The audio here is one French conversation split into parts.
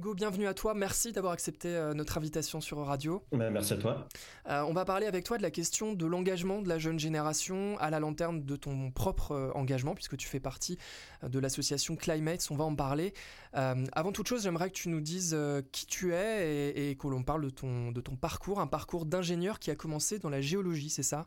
Hugo, bienvenue à toi. Merci d'avoir accepté euh, notre invitation sur Radio. Bah, merci à toi. Euh, on va parler avec toi de la question de l'engagement de la jeune génération à la lanterne de ton propre euh, engagement, puisque tu fais partie de l'association Climates. On va en parler. avant toute chose, j'aimerais que tu nous dises qui tu es et, et que l'on parle de ton, de ton parcours, un parcours d'ingénieur qui a commencé dans la géologie, c'est ça?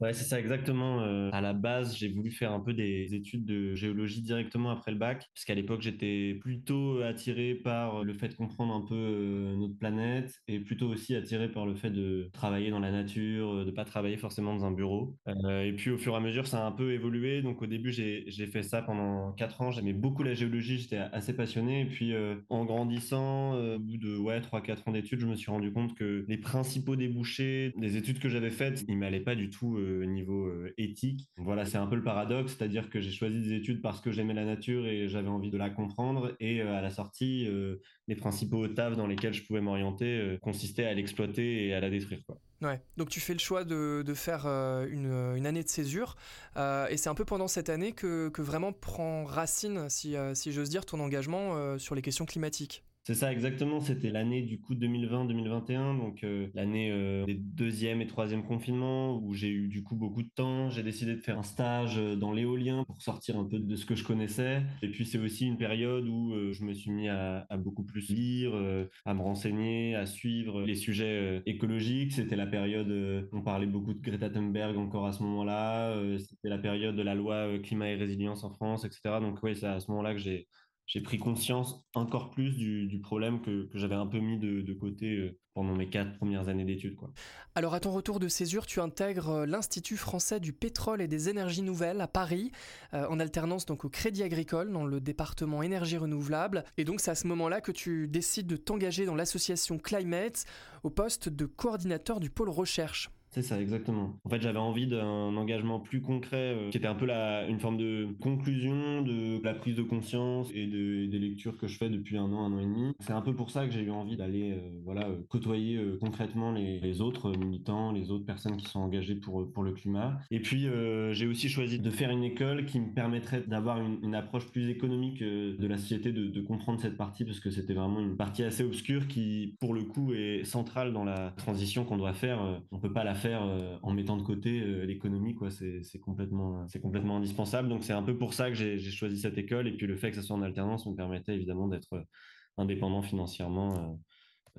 Ouais, c'est ça exactement. Euh, à la base, j'ai voulu faire un peu des études de géologie directement après le bac, puisqu'à l'époque, j'étais plutôt attiré par le fait de comprendre un peu euh, notre planète et plutôt aussi attiré par le fait de travailler dans la nature, euh, de pas travailler forcément dans un bureau. et puis, au fur et à mesure, ça a un peu évolué. Donc, au début, j'ai fait ça pendant quatre ans. J'aimais beaucoup la géologie, j'étais assez passionné. Et puis, en grandissant, au bout de ouais, 3-4 ans d'études, je me suis rendu compte que les principaux débouchés des études que j'avais faites, ils m'allaient pas du tout niveau euh, éthique. Voilà, c'est un peu le paradoxe, c'est-à-dire que j'ai choisi des études parce que j'aimais la nature et j'avais envie de la comprendre. Et euh, à la sortie, euh, les principaux tafs dans lesquels je pouvais m'orienter consistaient à l'exploiter et à la détruire. Ouais. Donc tu fais le choix de, faire une, année de césure et c'est un peu pendant cette année que, que vraiment prend racine, si, si j'ose dire, ton engagement sur les questions climatiques. C'est ça exactement, c'était l'année du coup 2020-2021, donc euh, l'année euh, des deuxième et troisième confinements où j'ai eu du coup beaucoup de temps. J'ai décidé de faire un stage euh, dans l'éolien pour sortir un peu de ce que je connaissais. Et puis c'est aussi une période où je me suis mis à, beaucoup plus lire, à me renseigner, à suivre les sujets écologiques. C'était la période, on parlait beaucoup de Greta Thunberg encore à ce moment-là. c'était la période de la loi climat et résilience en France, etc. Donc oui, c'est à ce moment-là que j'ai j'ai pris conscience encore plus du, problème que, j'avais un peu mis de, côté euh, pendant mes quatre premières années d'études. Alors à ton retour de césure, tu intègres euh, l'Institut français du pétrole et des énergies nouvelles à Paris, euh, en alternance donc au Crédit Agricole dans le département énergie renouvelable. Et donc c'est à ce moment-là que tu décides de t'engager dans l'association Climate au poste de coordinateur du pôle recherche. C'est ça, exactement. En fait, j'avais envie d'un engagement plus concret, euh, qui était un peu la, une forme de conclusion de la prise de conscience et de, des lectures que je fais depuis un an, un an et demi. C'est un peu pour ça que j'ai eu envie d'aller euh, voilà, euh, côtoyer concrètement les, les, autres militants, les autres personnes qui sont engagées pour, pour le climat. Et puis, j'ai aussi choisi de faire une école qui me permettrait d'avoir une, approche plus économique de la société, de, comprendre cette partie, parce que c'était vraiment une partie assez obscure qui, pour le coup, est centrale dans la transition qu'on doit faire. On peut pas la faire euh, en mettant de côté euh, l'économie, quoi. C'est complètement, c'est complètement indispensable. Donc c'est un peu pour ça que j'ai choisi cette école. Et puis le fait que ça soit en alternance me permettait évidemment d'être indépendant financièrement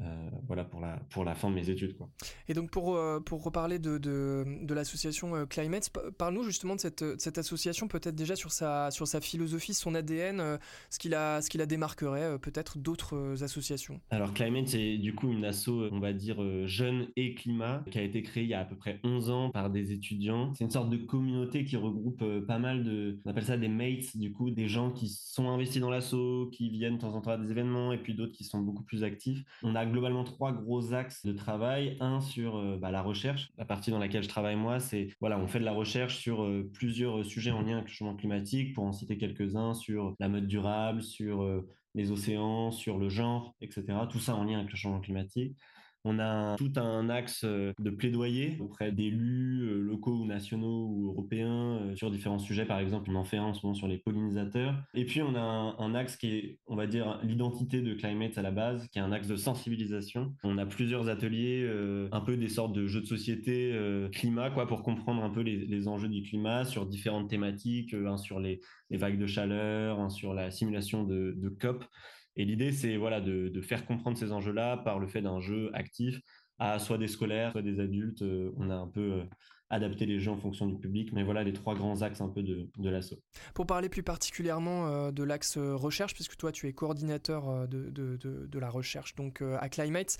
euh, voilà pour la pour la fin de mes études quoi. Et donc pour euh, pour reparler de de, de l'association euh, Climate, parle-nous justement de cette cette association peut-être déjà sur sa sur sa philosophie, son ADN, ce qu'il a ce qu'il a démarquerait peut-être d'autres associations. Alors Climate c'est du coup une asso on va dire jeune et climat qui a été créée il y a à peu près 11 ans par des étudiants. C'est une sorte de communauté qui regroupe pas mal de on appelle ça des mates du coup des gens qui sont investis dans l'asso, qui viennent de temps en temps à des événements et puis d'autres qui sont beaucoup plus actifs. On a globalement trois gros axes de travail. Un sur euh, bah, la recherche. La partie dans laquelle je travaille moi, c'est voilà, on fait de la recherche sur euh, plusieurs sujets en lien avec le changement climatique. Pour en citer quelques-uns, sur la mode durable, sur euh, les océans, sur le genre, etc. Tout ça en lien avec le changement climatique. On a tout un axe euh, de plaidoyer auprès d'élus euh, locaux ou nationaux ou européens euh, sur différents sujets. Par exemple, on en fait un en ce moment sur les pollinisateurs. Et puis, on a un, axe qui est, on va dire, l'identité de Climate à la base, qui est un axe de sensibilisation. On a plusieurs ateliers, un peu des sortes de jeux de société climat, quoi, pour comprendre un peu les, enjeux du climat sur différentes thématiques, sur les, vagues de chaleur, sur la simulation de COP. Et l'idée, c'est voilà, de, de, faire comprendre ces enjeux-là par le fait d'un jeu actif à soit des scolaires, soit des adultes. Euh, on a un peu euh, adapter les jeux en fonction du public. Mais voilà les trois grands axes un peu de, de l'assaut. Pour parler plus particulièrement euh, de l'axe euh, recherche, puisque toi tu es coordinateur euh, de, de, de, la recherche donc à Climate,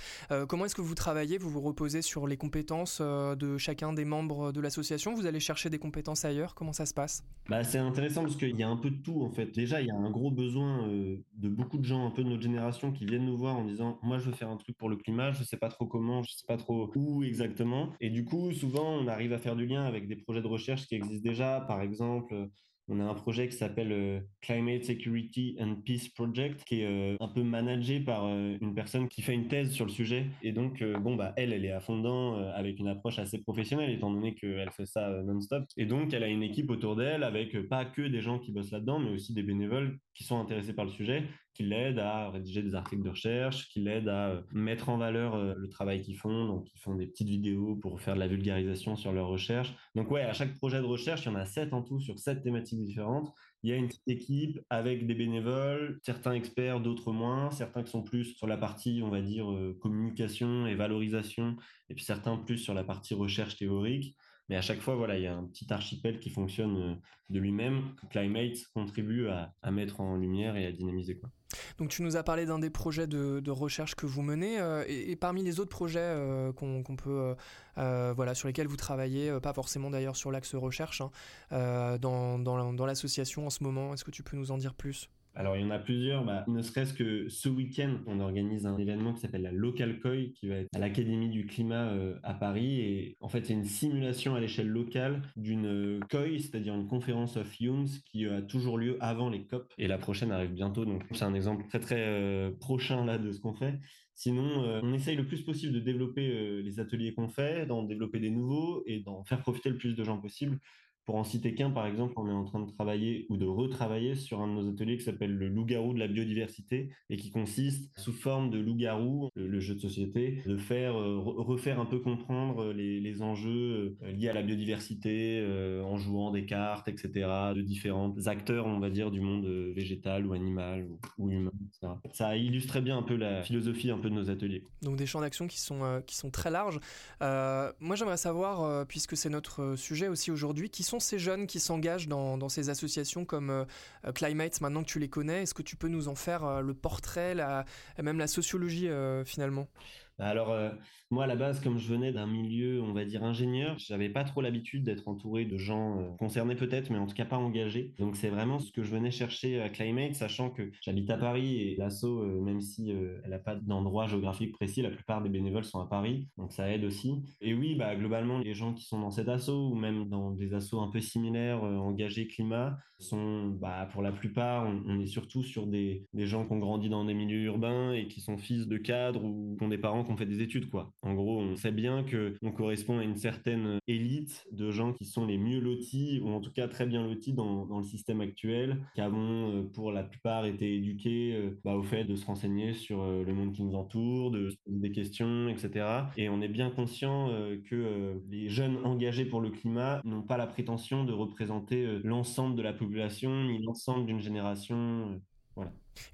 comment est-ce que vous travaillez? Vous vous reposez sur les compétences de chacun des membres de l'association? Vous allez chercher des compétences ailleurs? Comment ça se passe? Bah, C'est intéressant parce qu'il y a un peu de tout en fait. Déjà, il y a un gros besoin de beaucoup de gens un peu de notre génération qui viennent nous voir en disant moi je veux faire un truc pour le climat, je sais pas trop comment, je sais pas trop où exactement. Et du coup, souvent on arrive à faire du lien avec des projets de recherche qui existent déjà. Par exemple, on a un projet qui s'appelle euh, Climate Security and Peace Project, qui est euh, un peu managé par euh, une personne qui fait une thèse sur le sujet. Et donc, bon, bah, elle, elle est à fond dedans avec une approche assez professionnelle, étant donné qu'elle fait ça non-stop. Et donc, elle a une équipe autour d'elle avec pas que des gens qui bossent là-dedans, mais aussi des bénévoles qui sont intéressés par le sujet qui l'aident à rédiger des articles de recherche, qui l'aident à euh, mettre en valeur euh, le travail qu'ils font. Donc, ils font des petites vidéos pour faire de la vulgarisation sur leurs recherches. Donc, ouais, à chaque projet de recherche, il y en a sept en tout sur sept thématiques différentes. Il y a une petite équipe avec des bénévoles, certains experts, d'autres moins, certains qui sont plus sur la partie, on va dire, euh, communication et valorisation, et puis certains plus sur la partie recherche théorique. Mais à chaque fois, voilà, il y a un petit archipel qui fonctionne de lui-même, que Climate contribue à, mettre en lumière et à dynamiser. Quoi. Donc tu nous as parlé d'un des projets de, recherche que vous menez, euh, et, parmi les autres projets euh, qu'on peut, voilà, sur lesquels vous travaillez, pas forcément d'ailleurs sur l'axe recherche, hein, dans l'association en ce moment, est-ce que tu peux nous en dire plus? Alors, il y en a plusieurs. Bah, ne serait-ce que ce week-end, on organise un événement qui s'appelle la Local COI, qui va être à l'Académie du climat euh, à Paris. Et en fait, c'est une simulation à l'échelle locale d'une euh, COI, c'est-à-dire une conférence of Humes, qui euh, a toujours lieu avant les COP. Et la prochaine arrive bientôt. Donc, c'est un exemple très, très prochain là de ce qu'on fait. Sinon, on essaye le plus possible de développer les ateliers qu'on fait, d'en développer des nouveaux et d'en faire profiter le plus de gens possible. Pour en citer qu'un, par exemple, on est en train de travailler ou de retravailler sur un de nos ateliers qui s'appelle le loup-garou de la biodiversité et qui consiste, sous forme de loup-garou, le, jeu de société, de faire euh, refaire un peu comprendre les, les enjeux euh, liés à la biodiversité euh, en jouant des cartes, etc., de différents acteurs, on va dire, du monde végétal ou animal ou, humain, etc. Ça illustre très bien un peu la philosophie un peu de nos ateliers. Donc des champs d'action qui sont qui sont très larges. moi, j'aimerais savoir, puisque c'est notre sujet aussi aujourd'hui, qui sont ces jeunes qui s'engagent dans, ces associations comme euh, Climate, maintenant que tu les connais? Est-ce que tu peux nous en faire euh, le portrait, même la sociologie euh, finalement? Bah, alors, euh, moi, à la base, comme je venais d'un milieu, on va dire, ingénieur, j'avais pas trop l'habitude d'être entouré de gens euh, concernés peut-être, mais en tout cas pas engagés. Donc, c'est vraiment ce que je venais chercher à Climate, sachant que j'habite à Paris et l'asso, euh, même si elle n'a pas d'endroit géographique précis, la plupart des bénévoles sont à Paris, donc ça aide aussi. Et oui, bah, globalement, les gens qui sont dans cet asso ou même dans des assos un peu similaires, engagés climat, sont, bah, pour la plupart, on, est surtout sur des, des gens qui ont grandi dans des milieux urbains et qui sont fils de cadres ou qui ont des parents qu'on fait des études, quoi. En gros, on sait bien que on correspond à une certaine élite de gens qui sont les mieux lotis, ou en tout cas très bien lotis dans, le système actuel, qui avons euh, pour la plupart été éduqués euh, bah, au fait de se renseigner sur euh, le monde qui nous entoure, de se poser des questions, etc. Et on est bien conscient que les jeunes engagés pour le climat n'ont pas la prétention de représenter l'ensemble de la population, ni l'ensemble d'une génération.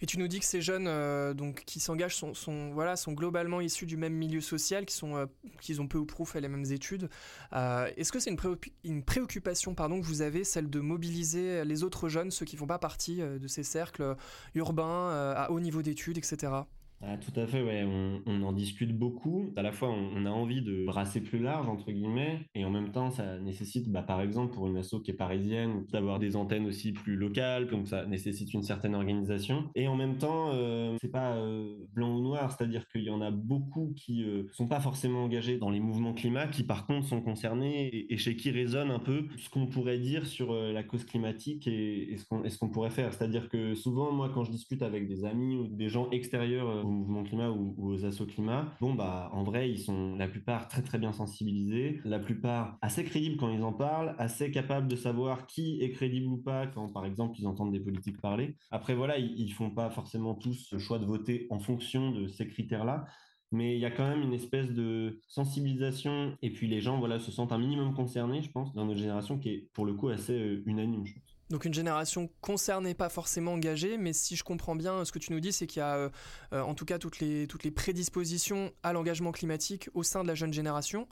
Et tu nous dis que ces jeunes euh, donc, qui s'engagent sont, voilà, sont globalement issus du même milieu social, euh, qu'ils ont peu ou prou fait les mêmes études. Euh, est-ce que c'est une, une, préoccupation pardon, que vous avez, celle de mobiliser les autres jeunes, ceux qui ne font pas partie de ces cercles urbains à haut niveau d'études, etc. Ah, tout à fait, ouais. On, en discute beaucoup. À la fois, on, a envie de brasser plus large, entre guillemets, et en même temps, ça nécessite, bah, par exemple, pour une asso qui est parisienne, d'avoir des antennes aussi plus locales, donc ça nécessite une certaine organisation. Et en même temps, euh, c'est pas euh, blanc ou noir, c'est-à-dire qu'il y en a beaucoup qui euh, sont pas forcément engagés dans les mouvements climat, qui par contre sont concernés et, chez qui résonne un peu ce qu'on pourrait dire sur la cause climatique et, et ce qu'on pourrait faire. C'est-à-dire que souvent, moi, quand je discute avec des amis ou des gens extérieurs mouvement climat ou, aux assauts climat, bon bah en vrai ils sont la plupart très très bien sensibilisés, la plupart assez crédibles quand ils en parlent, assez capables de savoir qui est crédible ou pas quand par exemple ils entendent des politiques parler. Après voilà, ils, ils font pas forcément tous le choix de voter en fonction de ces critères-là mais il y a quand même une espèce de sensibilisation et puis les gens voilà se sentent un minimum concernés je pense dans notre génération qui est pour le coup assez euh, unanime je pense. Donc une génération concernée, pas forcément engagée, mais si je comprends bien, ce que tu nous dis, c'est qu'il y a euh, euh, en tout cas toutes les, toutes les prédispositions à l'engagement climatique au sein de la jeune génération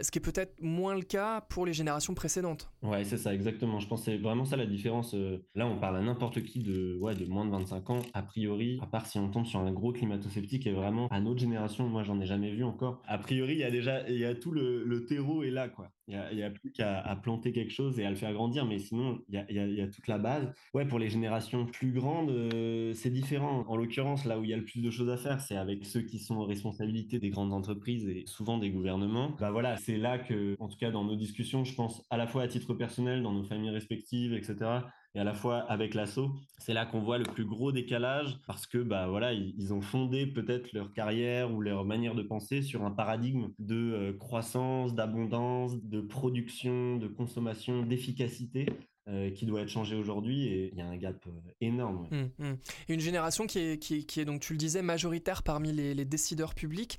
ce qui est peut-être moins le cas pour les générations précédentes. Ouais, c'est ça, exactement. Je pense que c'est vraiment ça la différence. Euh, là, on parle à n'importe qui de, ouais, de moins de 25 ans, a priori, à part si on tombe sur un gros climato-sceptique et vraiment à notre génération, moi, j'en ai jamais vu encore. A priori, il y a déjà, y a tout le, le terreau est là, quoi. Il n'y a, plus qu'à planter quelque chose et à le faire grandir, mais sinon, il y a, toute la base. Ouais, pour les générations plus grandes, euh, c'est différent. En l'occurrence, là où il y a le plus de choses à faire, c'est avec ceux qui sont en responsabilité des grandes entreprises et souvent des gouvernements. Bah voilà, c'est là que, en tout cas dans nos discussions, je pense à la fois à titre personnel, dans nos familles respectives, etc., et à la fois avec l'assaut, c'est là qu'on voit le plus gros décalage parce que bah voilà, ils, ont fondé peut-être leur carrière ou leur manière de penser sur un paradigme de euh, croissance, d'abondance, de production, de consommation, d'efficacité euh, qui doit être changé aujourd'hui et il y a un gap énorme. Hum, hum. une génération qui est, qui, est, donc, tu le disais, majoritaire parmi les, décideurs publics.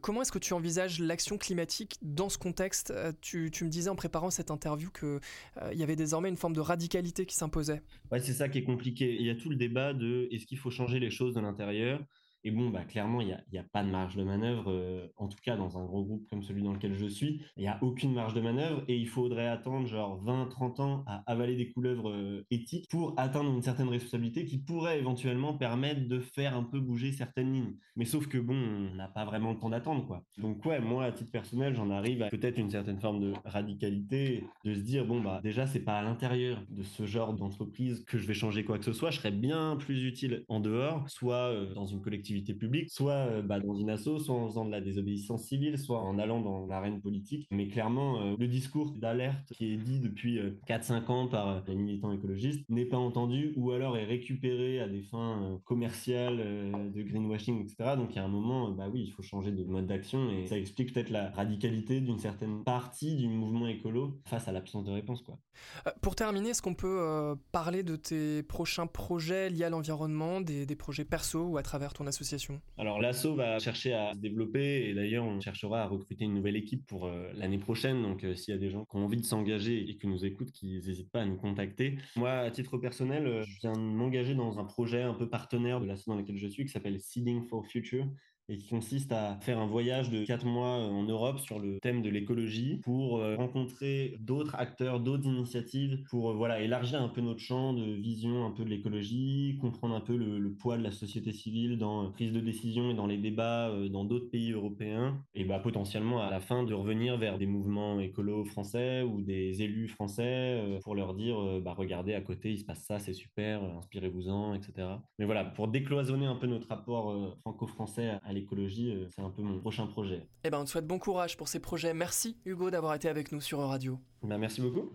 comment est-ce que tu envisages l'action climatique dans ce contexte? Tu, tu, me disais en préparant cette interview qu'il il y avait désormais une forme de radicalité qui s'imposait. Ouais, c'est ça qui est compliqué. Il y a tout le débat de est-ce qu'il faut changer les choses de l'intérieur? Et bon, bah, clairement, il n'y a, a, pas de marge de manœuvre, euh, en tout cas dans un gros groupe comme celui dans lequel je suis, il n'y a aucune marge de manœuvre et il faudrait attendre genre 20, 30 ans à avaler des couleuvres euh, éthiques pour atteindre une certaine responsabilité qui pourrait éventuellement permettre de faire un peu bouger certaines lignes. Mais sauf que bon, on n'a pas vraiment le temps d'attendre, quoi. Donc ouais, moi, à titre personnel, j'en arrive à peut-être une certaine forme de radicalité, de se dire, bon, bah déjà, c'est pas à l'intérieur de ce genre d'entreprise que je vais changer quoi que ce soit, je serais bien plus utile en dehors, soit euh, dans une collectivité publique, soit euh, bah, dans une asso, soit en faisant de la désobéissance civile, soit en allant dans l'arène politique. Mais clairement, euh, le discours d'alerte qui est dit depuis 4-5 euh, ans par les militants écologistes n'est pas entendu ou alors est récupéré à des fins commerciales, de greenwashing, etc. Donc il y a un moment, bah oui, il faut changer de mode d'action et ça explique peut-être la radicalité d'une certaine partie du mouvement écolo face à l'absence de réponse. Pour terminer, est-ce qu'on peut parler de tes prochains projets liés à l'environnement, des, des projets perso ou à travers ton association alors l'ASSO va chercher à se développer et d'ailleurs on cherchera à recruter une nouvelle équipe pour euh, l'année prochaine. Donc euh, s'il y a des gens qui ont envie de s'engager et qui nous écoutent, qu'ils n'hésitent pas à nous contacter. Moi, à titre personnel, euh, je viens de m'engager dans un projet un peu partenaire de l'ASSO dans lequel je suis qui s'appelle Seeding for Future et qui consiste à faire un voyage de quatre mois euh, en Europe sur le thème de l'écologie pour euh, rencontrer d'autres acteurs, d'autres initiatives, pour euh, voilà élargir un peu notre champ de vision un peu de l'écologie, comprendre un peu le, poids de la société civile dans la prise de décision et dans les débats dans d'autres pays européens, et bah potentiellement à la fin de revenir vers des mouvements écolos français ou des élus français pour leur dire bah regardez à côté il se passe ça, c'est super, inspirez-vous-en, etc. Mais voilà pour décloisonner un peu notre rapport franco-français l'écologie, euh, c'est un peu mon prochain projet. Eh ben, on te souhaite bon courage pour ces projets. Merci Hugo d'avoir été avec nous sur Radio. Ben, merci beaucoup.